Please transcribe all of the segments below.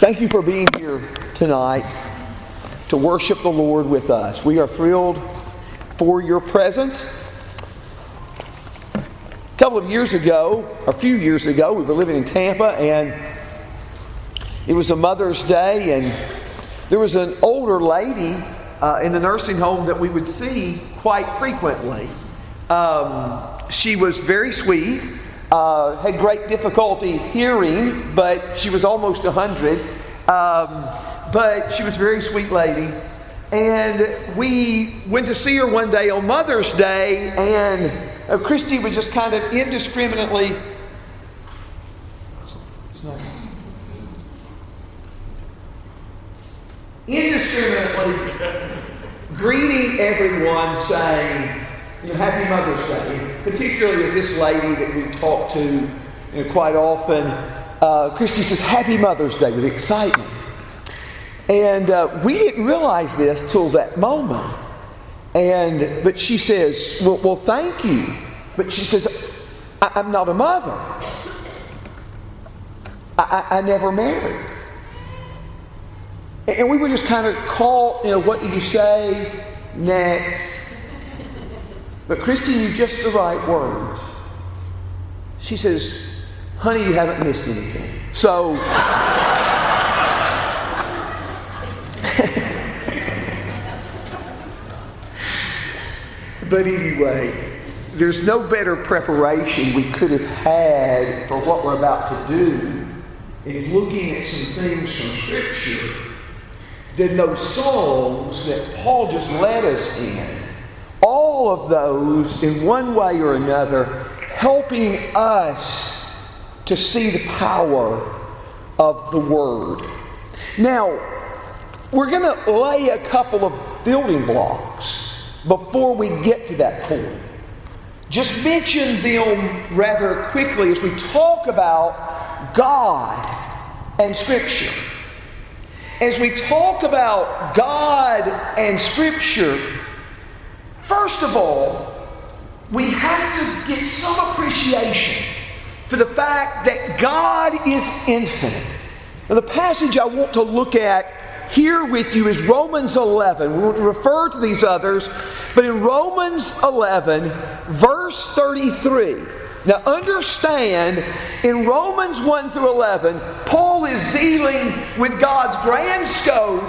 Thank you for being here tonight to worship the Lord with us. We are thrilled for your presence. A couple of years ago, a few years ago, we were living in Tampa and it was a Mother's Day, and there was an older lady uh, in the nursing home that we would see quite frequently. Um, she was very sweet uh, had great difficulty hearing, but she was almost 100. Um, but she was a very sweet lady. And we went to see her one day on Mother's Day, and uh, Christy was just kind of indiscriminately. Indiscriminately greeting everyone, saying, you know, Happy Mother's Day, particularly with this lady that we talk to you know, quite often. Uh, Christy says, Happy Mother's Day with excitement. And uh, we didn't realize this till that moment. And but she says, well, well thank you. But she says, I- am not a mother. I-, I-, I never married. And we were just kind of caught, you know, what do you say next? But Christy knew just the right words. She says, Honey, you haven't missed anything. So. but anyway, there's no better preparation we could have had for what we're about to do in looking at some things from Scripture than those songs that Paul just led us in all of those, in one way or another, helping us to see the power of the Word. Now, we're going to lay a couple of building blocks before we get to that point. Just mention them rather quickly as we talk about God and Scripture. As we talk about God and Scripture, First of all, we have to get some appreciation for the fact that God is infinite. Now, the passage I want to look at here with you is Romans 11. We will refer to these others, but in Romans 11, verse 33. Now, understand, in Romans 1 through 11, Paul is dealing with God's grand scope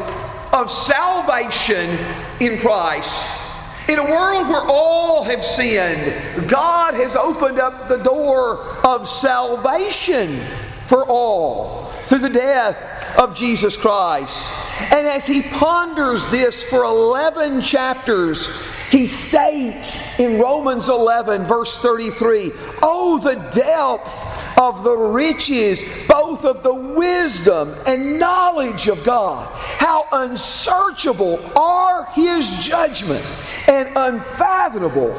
of salvation in Christ. In a world where all have sinned, God has opened up the door of salvation for all through the death of Jesus Christ. And as he ponders this for 11 chapters, he states in Romans 11, verse 33, Oh, the depth of the riches, both of the wisdom and knowledge of God. How unsearchable are his judgments and unfathomable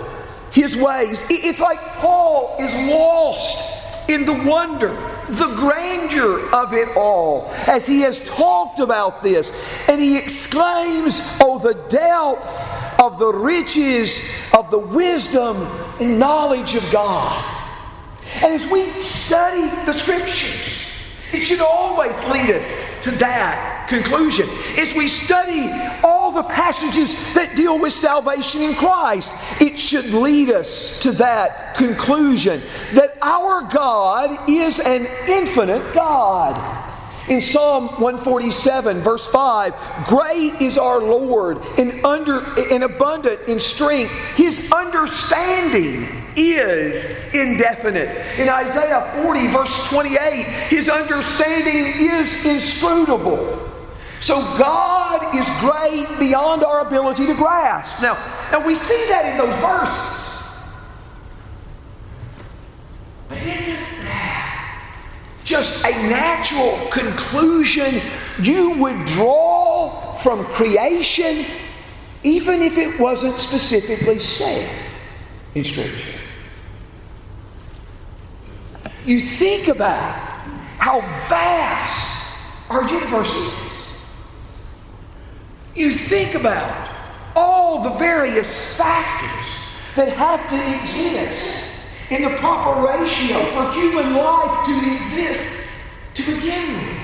his ways. It's like Paul is lost in the wonder, the grandeur of it all as he has talked about this. And he exclaims, Oh, the depth of the riches of the wisdom and knowledge of God. And as we study the scriptures, it should always lead us to that conclusion. As we study all the passages that deal with salvation in Christ, it should lead us to that conclusion that our God is an infinite God. In Psalm 147, verse 5, great is our Lord and, under, and abundant in strength. His understanding is indefinite. In Isaiah 40, verse 28, his understanding is inscrutable. So God is great beyond our ability to grasp. Now, now we see that in those verses. But isn't that just a natural conclusion you would draw from creation, even if it wasn't specifically said in Scripture? You think about how vast our universe is. You think about all the various factors that have to exist in the proper ratio for human life to exist to begin with.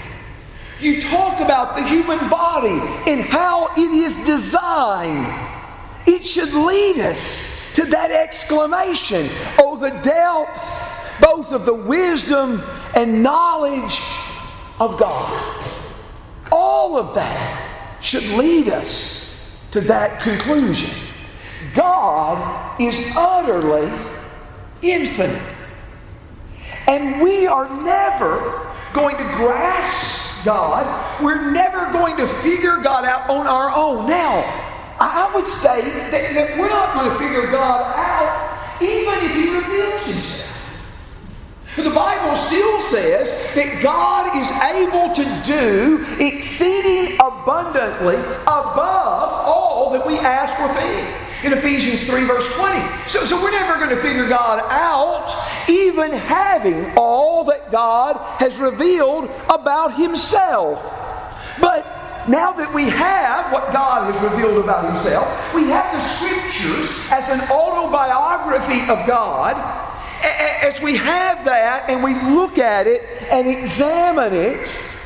You talk about the human body and how it is designed. It should lead us to that exclamation Oh, the depth both of the wisdom and knowledge of God. All of that should lead us to that conclusion. God is utterly infinite. And we are never going to grasp God. We're never going to figure God out on our own. Now, I would say that, that we're not going to figure God out even if He reveals Himself. The Bible still says that God is able to do exceeding abundantly above all that we ask or think. In Ephesians 3, verse 20. So, so we're never going to figure God out, even having all that God has revealed about Himself. But now that we have what God has revealed about Himself, we have the Scriptures as an autobiography of God as we have that and we look at it and examine it,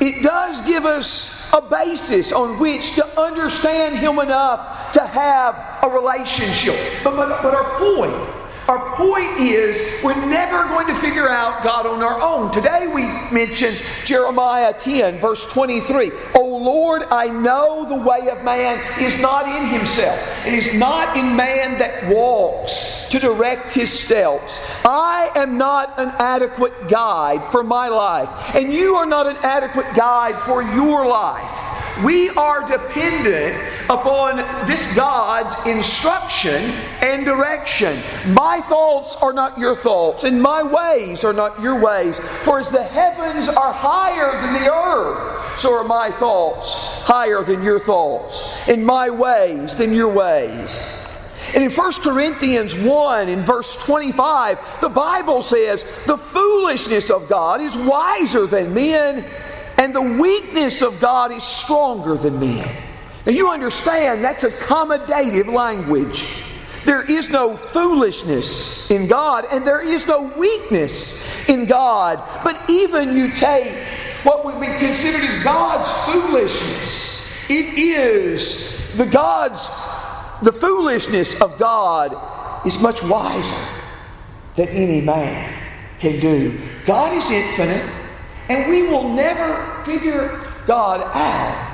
it does give us a basis on which to understand Him enough to have a relationship. But, but, but our point our point is we're never going to figure out God on our own. Today we mentioned Jeremiah 10, verse 23. Oh Lord, I know the way of man is not in himself. It is not in man that walks to direct his steps. I am not an adequate guide for my life, and you are not an adequate guide for your life. We are dependent upon this God's instruction and direction. My thoughts are not your thoughts, and my ways are not your ways. For as the heavens are higher than the earth, so are my thoughts higher than your thoughts, and my ways than your ways. And in 1 Corinthians 1, in verse 25, the Bible says, The foolishness of God is wiser than men and the weakness of God is stronger than men. Now you understand that's accommodative language. There is no foolishness in God, and there is no weakness in God. But even you take what would be considered as God's foolishness, it is the God's the foolishness of God is much wiser than any man can do. God is infinite. And we will never figure God out.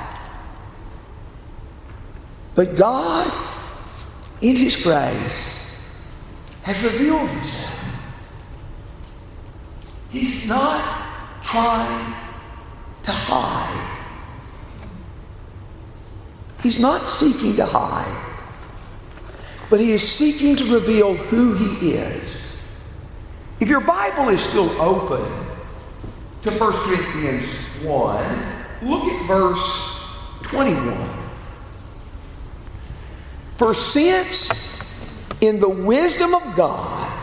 But God, in His grace, has revealed Himself. He's not trying to hide. He's not seeking to hide, but he is seeking to reveal who he is. If your Bible is still open, to 1 Corinthians 1, look at verse 21. For since in the wisdom of God,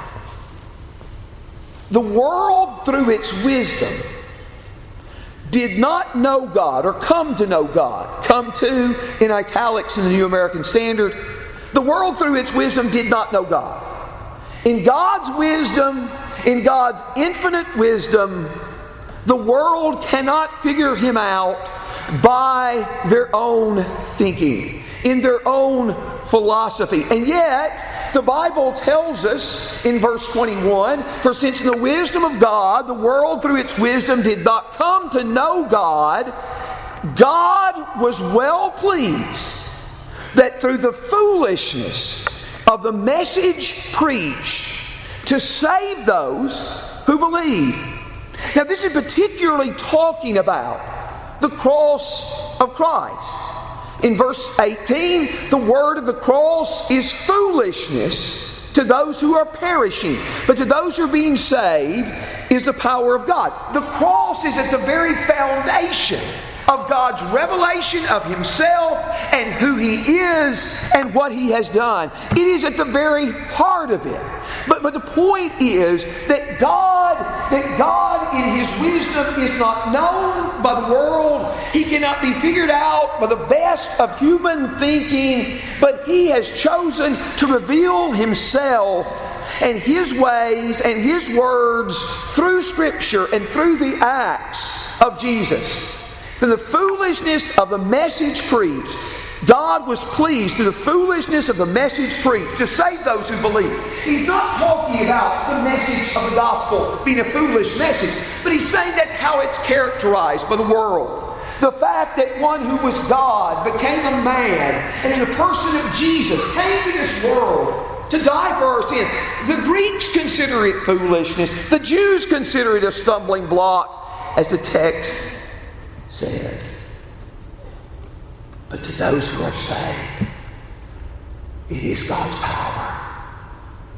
the world through its wisdom did not know God or come to know God, come to in italics in the New American Standard, the world through its wisdom did not know God. In God's wisdom, in God's infinite wisdom, the world cannot figure him out by their own thinking, in their own philosophy. And yet, the Bible tells us in verse 21 For since in the wisdom of God, the world through its wisdom did not come to know God, God was well pleased that through the foolishness of the message preached to save those who believe. Now, this is particularly talking about the cross of Christ. In verse 18, the word of the cross is foolishness to those who are perishing, but to those who are being saved is the power of God. The cross is at the very foundation of God's revelation of Himself and who He is and what He has done. It is at the very heart of it. But, but the point is that God, that God in His wisdom is not known by the world. He cannot be figured out by the best of human thinking, but He has chosen to reveal Himself and His ways and His words through Scripture and through the acts of Jesus, from the foolishness of the message preached, God was pleased through the foolishness of the message preached to save those who believe. He's not talking about the message of the gospel being a foolish message, but he's saying that's how it's characterized by the world. The fact that one who was God became a man and in the person of Jesus came to this world to die for our sin. The Greeks consider it foolishness, the Jews consider it a stumbling block, as the text says. But to those who are saved, it is God's power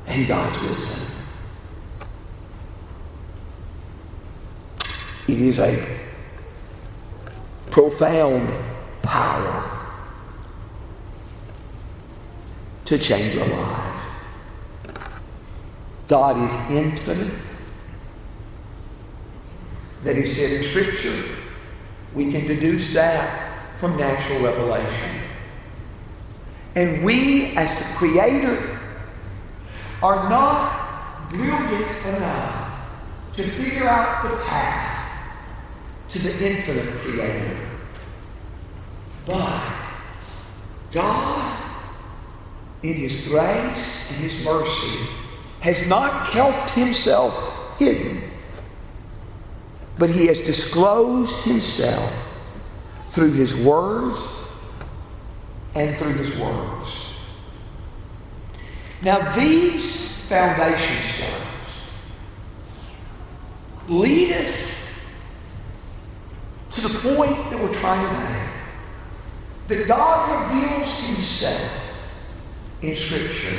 and God's wisdom. It is a profound power to change our life. God is infinite. That He said in Scripture, we can deduce that from natural revelation. And we, as the Creator, are not brilliant enough to figure out the path to the infinite Creator. But God, in His grace and His mercy, has not kept Himself hidden, but He has disclosed Himself through his words and through his words. Now, these foundation stones lead us to the point that we're trying to make. That God reveals himself in Scripture.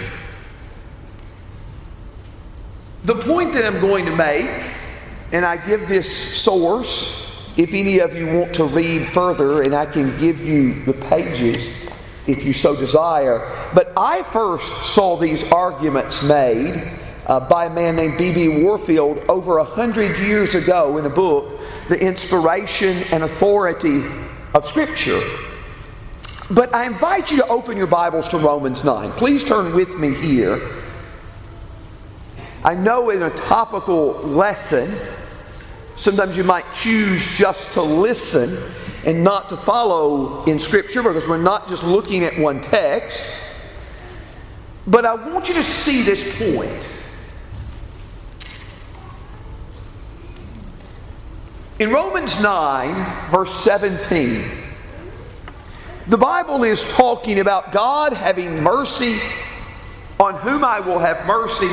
The point that I'm going to make, and I give this source if any of you want to read further, and I can give you the pages if you so desire. But I first saw these arguments made uh, by a man named B.B. Warfield over a hundred years ago in a book, The Inspiration and Authority of Scripture. But I invite you to open your Bibles to Romans 9. Please turn with me here. I know in a topical lesson, Sometimes you might choose just to listen and not to follow in Scripture because we're not just looking at one text. But I want you to see this point. In Romans 9, verse 17, the Bible is talking about God having mercy on whom I will have mercy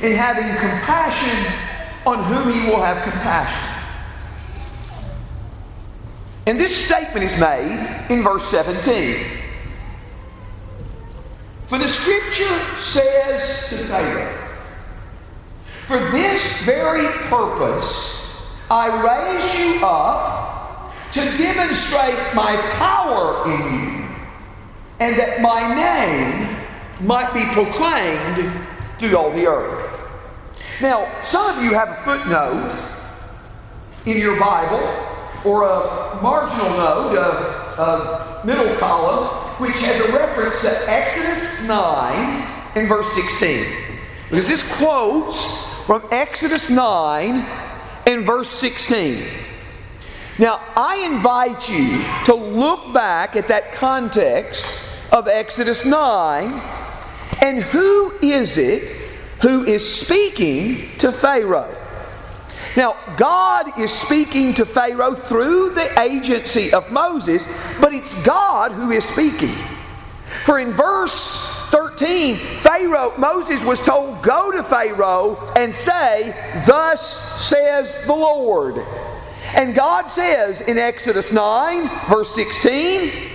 and having compassion on whom he will have compassion. And this statement is made in verse 17. For the scripture says to Pharaoh, For this very purpose I raised you up to demonstrate my power in you, and that my name might be proclaimed through all the earth. Now, some of you have a footnote in your Bible or a marginal note, a, a middle column, which has a reference to Exodus 9 and verse 16. Because this quotes from Exodus 9 and verse 16. Now, I invite you to look back at that context of Exodus 9 and who is it who is speaking to Pharaoh. Now, God is speaking to Pharaoh through the agency of Moses, but it's God who is speaking. For in verse 13, Pharaoh, Moses was told, Go to Pharaoh and say, Thus says the Lord. And God says in Exodus 9, verse 16,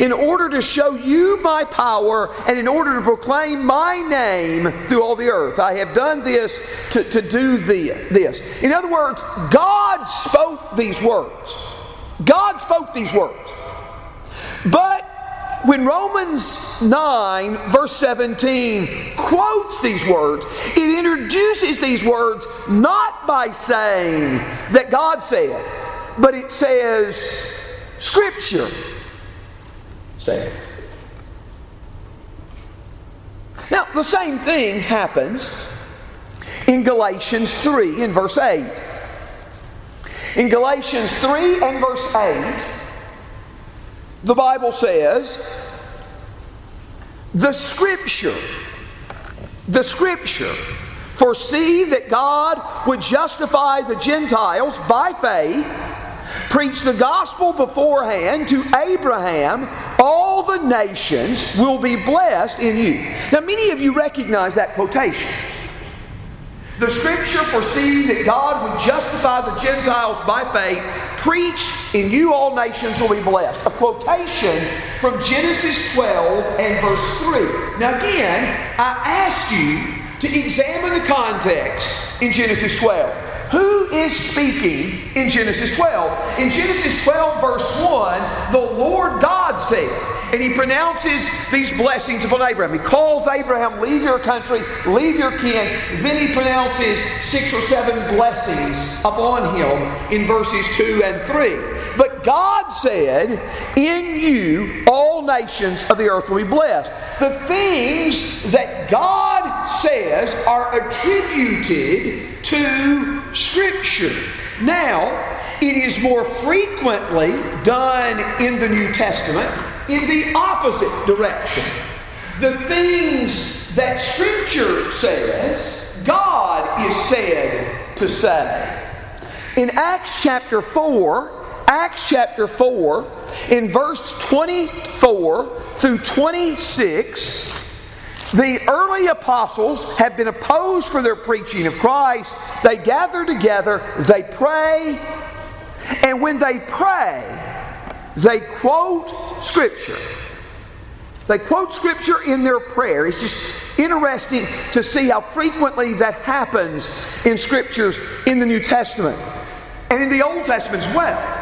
in order to show you my power and in order to proclaim my name through all the earth. I have done this to, to do the, this. In other words, God spoke these words. God spoke these words. But when Romans 9, verse 17, quotes these words, it introduces these words not by saying that God said, but it says Scripture saved. Now, the same thing happens in Galatians 3 in verse 8. In Galatians 3 and verse 8, the Bible says, the scripture, the scripture, foresee that God would justify the Gentiles by faith, preach the gospel beforehand to Abraham, all the nations will be blessed in you. Now, many of you recognize that quotation. The scripture foresee that God would justify the Gentiles by faith, preach, and you all nations will be blessed. A quotation from Genesis 12 and verse 3. Now, again, I ask you to examine the context in Genesis 12. Who is speaking in Genesis 12? In Genesis 12, verse 1, the Lord God said, and he pronounces these blessings upon Abraham. He calls Abraham, Leave your country, leave your kin. Then he pronounces six or seven blessings upon him in verses 2 and 3. But God said, In you all nations of the earth will be blessed. The things that God says are attributed to Scripture. Now, it is more frequently done in the New Testament in the opposite direction. The things that Scripture says, God is said to say. In Acts chapter 4, Acts chapter 4, in verse 24 through 26, the early apostles have been opposed for their preaching of Christ. They gather together, they pray, and when they pray, they quote Scripture. They quote Scripture in their prayer. It's just interesting to see how frequently that happens in Scriptures in the New Testament and in the Old Testament as well.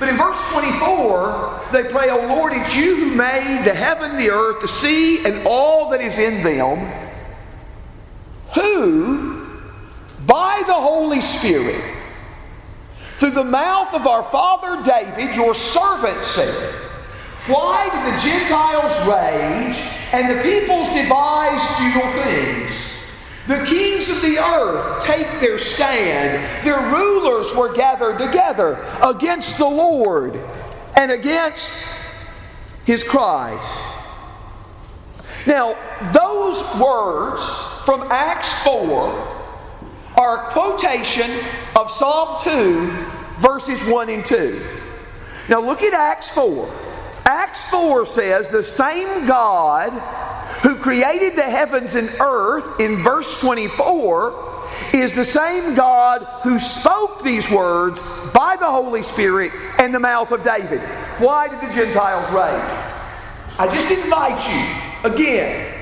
But in verse 24, they pray, O Lord, it's you who made the heaven, the earth, the sea, and all that is in them, who, by the Holy Spirit, through the mouth of our father David, your servant said, Why did the Gentiles rage and the peoples devise futile things? The kings of the earth take their stand. Their rulers were gathered together against the Lord and against his Christ. Now, those words from Acts 4 are a quotation of Psalm 2, verses 1 and 2. Now look at Acts 4. Acts 4 says, The same God who created the heavens and earth in verse 24 is the same God who spoke these words by the Holy Spirit and the mouth of David. Why did the Gentiles rage? I just invite you, again,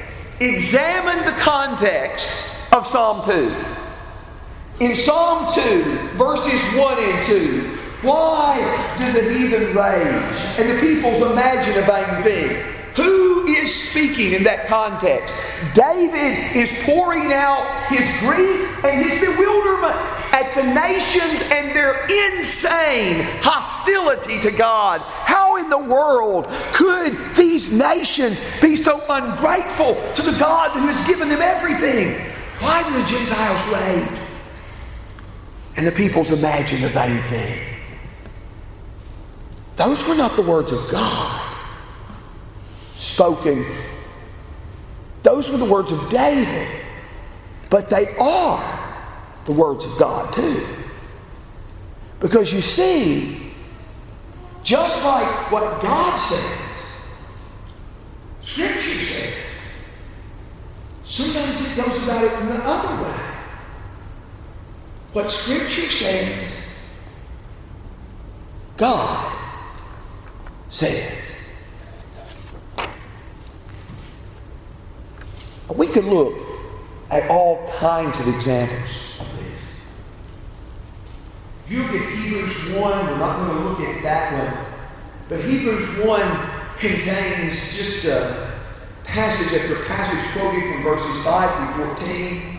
examine the context of Psalm 2. In Psalm 2, verses 1 and 2, why do the heathen rage and the peoples imagine a vain thing? Who is speaking in that context? David is pouring out his grief and his bewilderment at the nations and their insane hostility to God. How in the world could these nations be so ungrateful to the God who has given them everything? Why do the Gentiles rage? and the peoples imagine a vain thing. Those were not the words of God spoken. Those were the words of David, but they are the words of God too. Because you see, just like what God said, Scripture said, sometimes it goes about it in the other way. What Scripture says, God says. We could look at all kinds of examples of this. You look at Hebrews 1, we're not going to look at that one, but Hebrews 1 contains just a passage after passage quoted from verses 5 through 14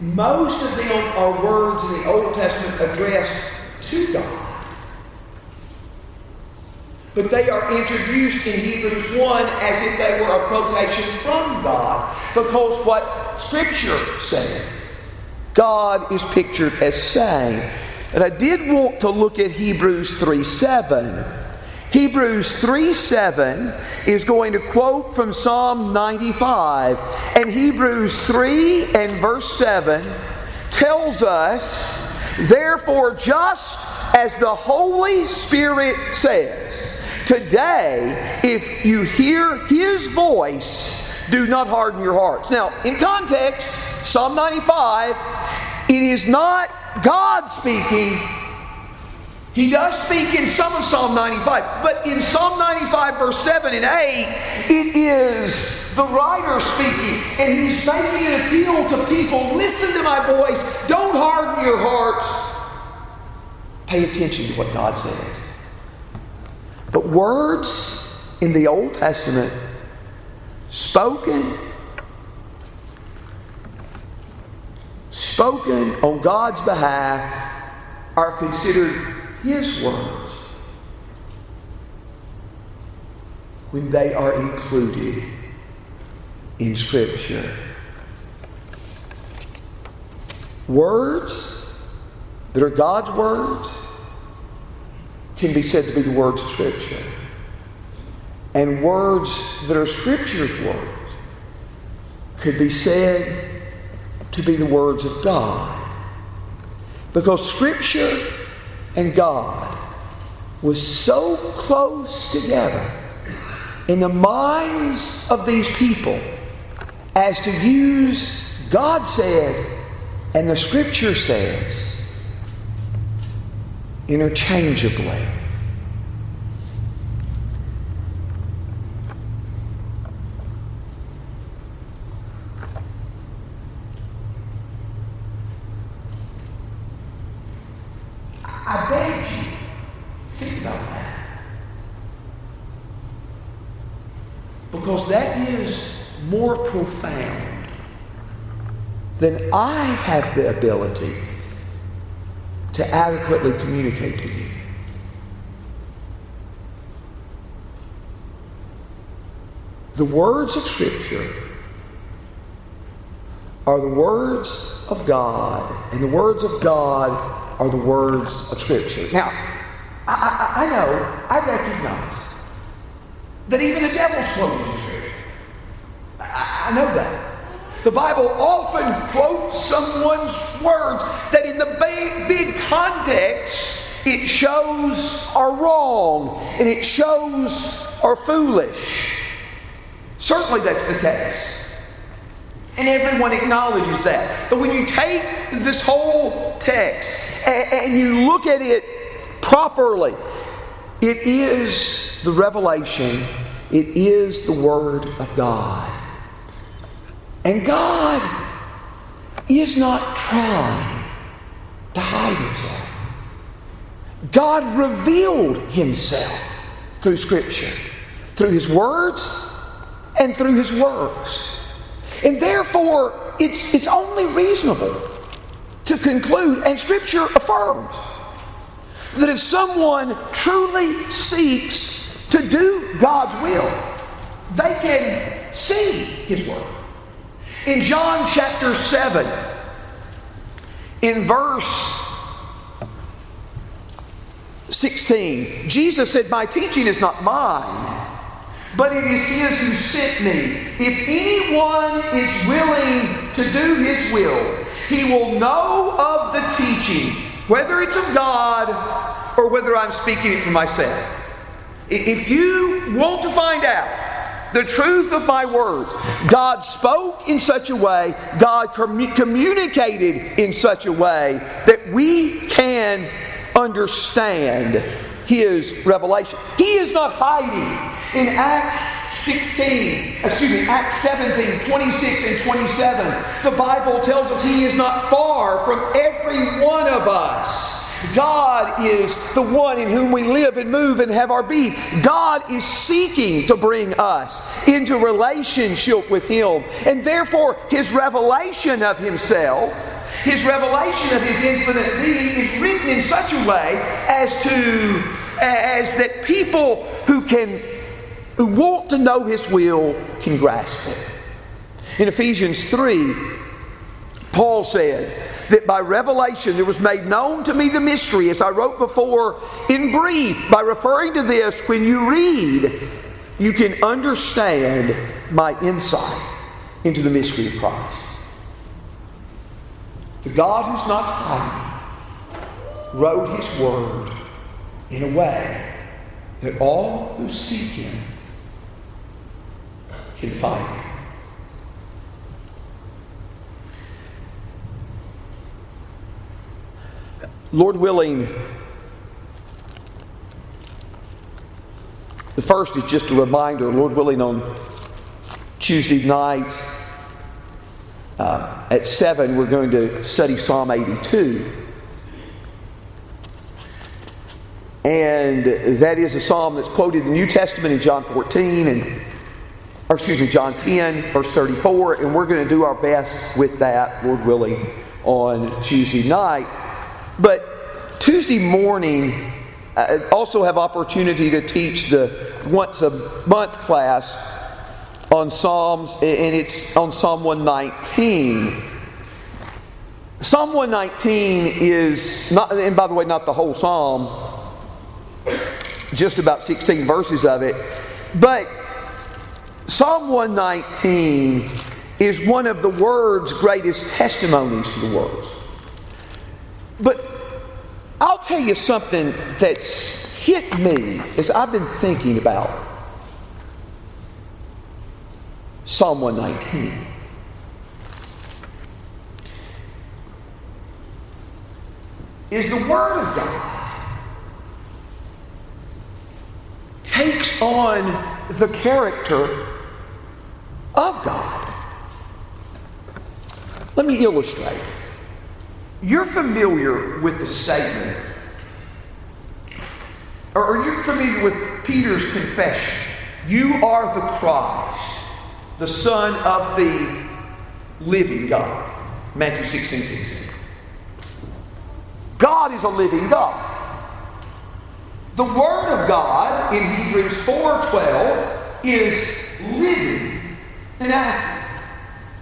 most of them are words in the Old Testament addressed to God. But they are introduced in Hebrews 1 as if they were a quotation from God. Because what Scripture says, God is pictured as saying. But I did want to look at Hebrews 3 7. Hebrews 3 7 is going to quote from Psalm 95. And Hebrews 3 and verse 7 tells us, Therefore, just as the Holy Spirit says, Today, if you hear His voice, do not harden your hearts. Now, in context, Psalm 95, it is not God speaking. He does speak in some of Psalm 95, but in Psalm 95, verse 7 and 8, it is the writer speaking, and he's making an appeal to people listen to my voice, don't harden your hearts. Pay attention to what God says. But words in the Old Testament spoken spoken on God's behalf are considered his words when they are included in scripture. Words that are God's words can be said to be the words of Scripture. And words that are Scripture's words could be said to be the words of God. Because Scripture and God was so close together in the minds of these people as to use God said and the Scripture says interchangeably. I beg you, think about that. Because that is more profound than I have the ability to adequately communicate to you. The words of Scripture are the words of God, and the words of God are the words of Scripture. Now, I, I, I know, I recognize that even the devil's quoting Scripture. I, I know that. The Bible often quotes someone's words that, in the big, context, it shows are wrong and it shows are foolish. Certainly, that's the case. And everyone acknowledges that. But when you take this whole text and you look at it properly, it is the revelation, it is the Word of God. And God is not trying to hide himself. God revealed himself through Scripture, through his words and through his works. And therefore, it's, it's only reasonable to conclude, and Scripture affirms, that if someone truly seeks to do God's will, they can see his word. In John chapter 7, in verse 16, Jesus said, My teaching is not mine, but it is His who sent me. If anyone is willing to do His will, he will know of the teaching, whether it's of God or whether I'm speaking it for myself. If you want to find out the truth of my words. God spoke in such a way, God communicated in such a way that we can understand his revelation. He is not hiding. In Acts 16, excuse me, Acts 17, 26 and 27, the Bible tells us he is not far from every one of us. God is the one in whom we live and move and have our being. God is seeking to bring us into relationship with Him. And therefore, His revelation of Himself, His revelation of His infinite being is written in such a way as to as that people who can who want to know His will can grasp it. In Ephesians 3, Paul said, that by revelation there was made known to me the mystery, as I wrote before in brief. By referring to this, when you read, you can understand my insight into the mystery of Christ. The God who's not hiding wrote his word in a way that all who seek him can find. Lord willing, the first is just a reminder, Lord willing, on Tuesday night uh, at 7, we're going to study Psalm 82. And that is a psalm that's quoted in the New Testament in John 14 and or excuse me, John 10, verse 34, and we're going to do our best with that, Lord willing, on Tuesday night. But Tuesday morning, I also have opportunity to teach the once a month class on Psalms, and it's on Psalm 119. Psalm 119 is not, and by the way, not the whole psalm, just about 16 verses of it. But Psalm 119 is one of the Word's greatest testimonies to the world. But I'll tell you something that's hit me as I've been thinking about Psalm 119. Is the Word of God takes on the character of God. Let me illustrate. You're familiar with the statement, or are you familiar with Peter's confession? You are the Christ, the Son of the living God. Matthew 16 16. God is a living God. The Word of God in Hebrews 4:12 is living and active.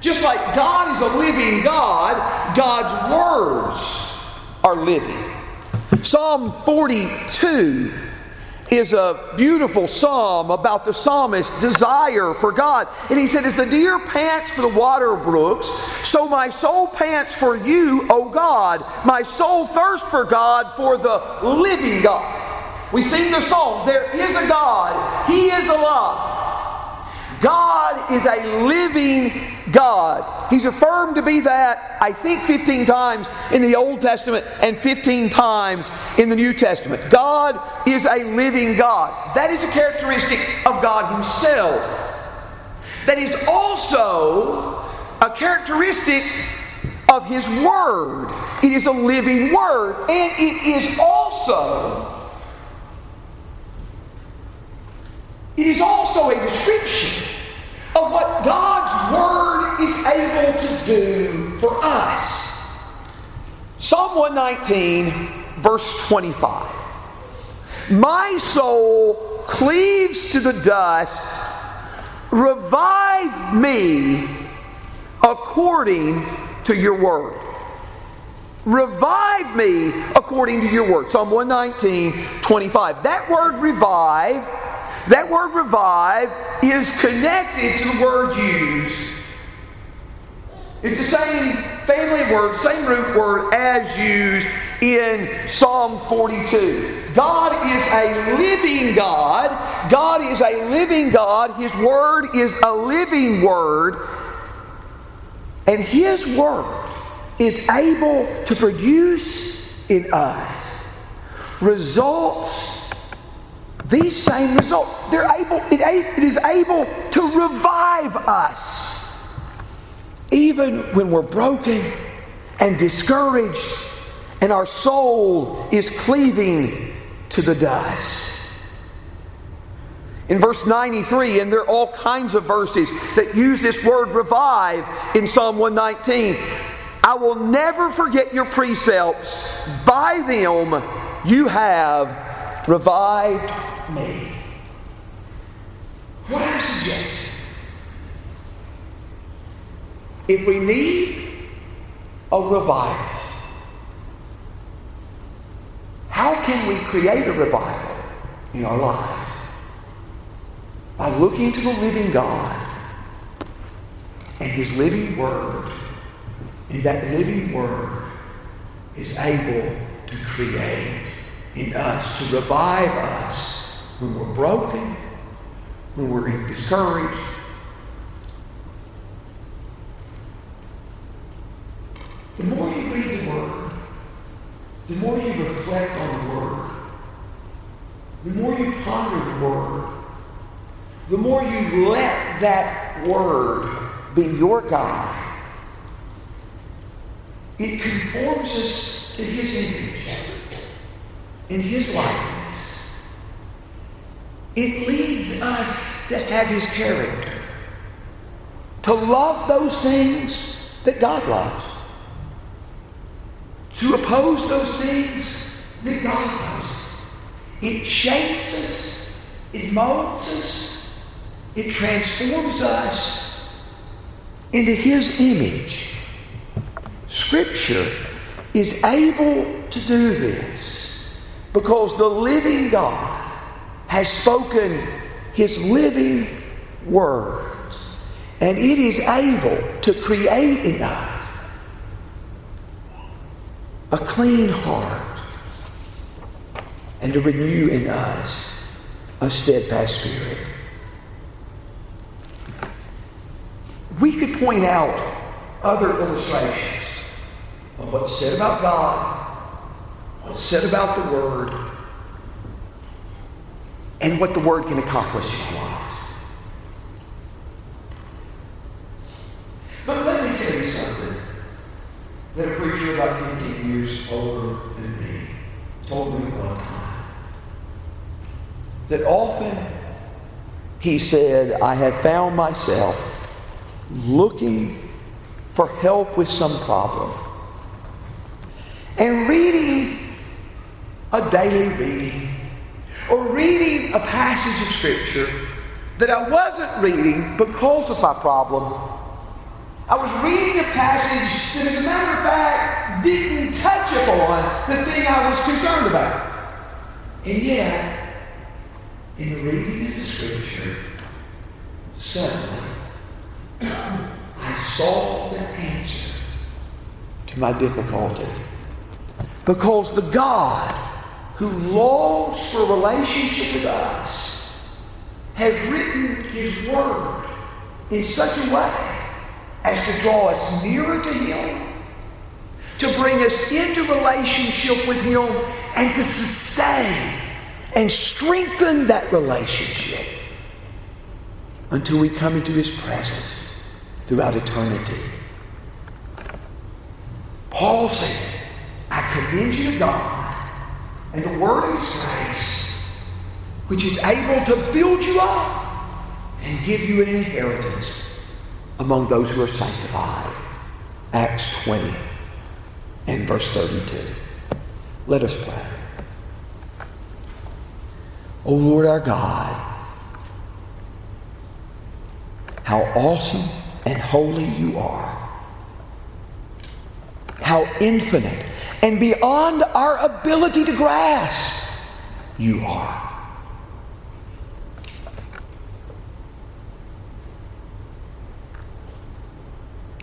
Just like God is a living God, God's words are living. Psalm 42 is a beautiful psalm about the psalmist's desire for God. And he said, As the deer pants for the water brooks, so my soul pants for you, O God. My soul thirsts for God, for the living God. We sing the song, There is a God, He is alive. God is a living God. He's affirmed to be that, I think, 15 times in the Old Testament and 15 times in the New Testament. God is a living God. That is a characteristic of God Himself. That is also a characteristic of His Word. It is a living Word, and it is also. It is also a description of what God's Word is able to do for us. Psalm 119, verse 25. My soul cleaves to the dust, revive me according to your word. Revive me according to your word. Psalm 119, 25. That word revive that word revive is connected to the word used. It's the same family word, same root word as used in Psalm 42. God is a living God. God is a living God. His word is a living word. And His word is able to produce in us results these same results. They're able, it, it is able to revive us. Even when we're broken and discouraged and our soul is cleaving to the dust. In verse 93, and there are all kinds of verses that use this word revive in Psalm 119. I will never forget your precepts. By them you have revived what I'm suggesting, if we need a revival, how can we create a revival in our life By looking to the living God and His living Word. And that living Word is able to create in us, to revive us when we're broken, when we're discouraged. The more you read the Word, the more you reflect on the Word, the more you ponder the Word, the more you let that Word be your guide, it conforms us to His image, in His likeness. It leads us to have His character, to love those things that God loves, to oppose those things that God opposes. It shapes us, it molds us, it transforms us into His image. Scripture is able to do this because the living God has spoken His living words, and it is able to create in us a clean heart and to renew in us a steadfast spirit. We could point out other illustrations of what's said about God, what's said about the Word, and what the Word can accomplish in. But let me tell you something that a preacher about 15 years older than me told me one time. That often he said, I have found myself looking for help with some problem and reading a daily reading or reading a passage of Scripture that I wasn't reading because of my problem. I was reading a passage that, as a matter of fact, didn't touch upon the thing I was concerned about. And yet, in the reading of the Scripture, suddenly, I saw the answer to my difficulty. Because the God who longs for a relationship with us has written His Word in such a way as to draw us nearer to Him, to bring us into relationship with Him, and to sustain and strengthen that relationship until we come into His presence throughout eternity. Paul said, I commend you to God and the word his grace, which is able to build you up and give you an inheritance among those who are sanctified. Acts 20 and verse 32. Let us pray. O Lord our God, how awesome and holy you are. How infinite and beyond our ability to grasp you are.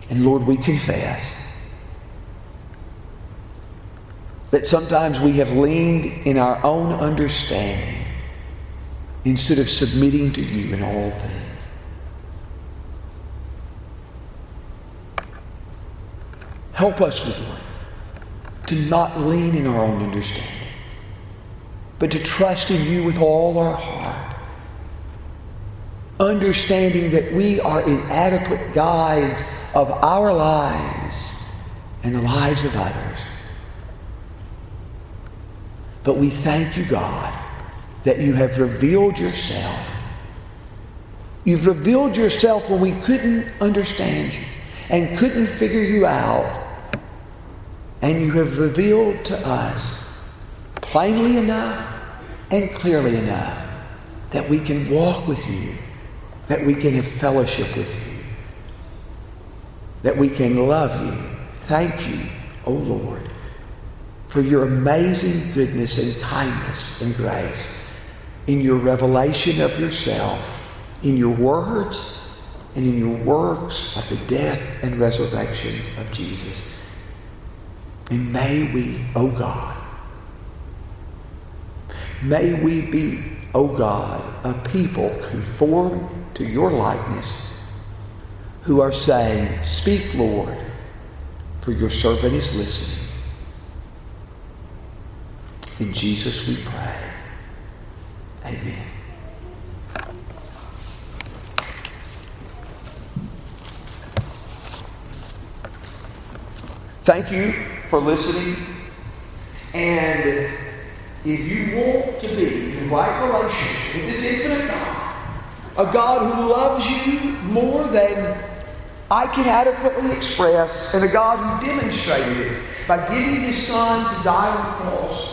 And Lord, we confess that sometimes we have leaned in our own understanding instead of submitting to you in all things. Help us, Lord, to not lean in our own understanding, but to trust in you with all our heart, understanding that we are inadequate guides of our lives and the lives of others. But we thank you, God, that you have revealed yourself. You've revealed yourself when we couldn't understand you and couldn't figure you out. And you have revealed to us plainly enough and clearly enough that we can walk with you, that we can have fellowship with you, that we can love you. Thank you, O Lord, for your amazing goodness and kindness and grace in your revelation of yourself, in your words, and in your works of the death and resurrection of Jesus. And may we, O oh God, may we be, O oh God, a people conformed to your likeness who are saying, Speak, Lord, for your servant is listening. In Jesus we pray. Amen. Thank you for listening. And if you want to be in right relationship with this infinite God, a God who loves you more than I can adequately express, and a God who demonstrated it by giving his Son to die on the cross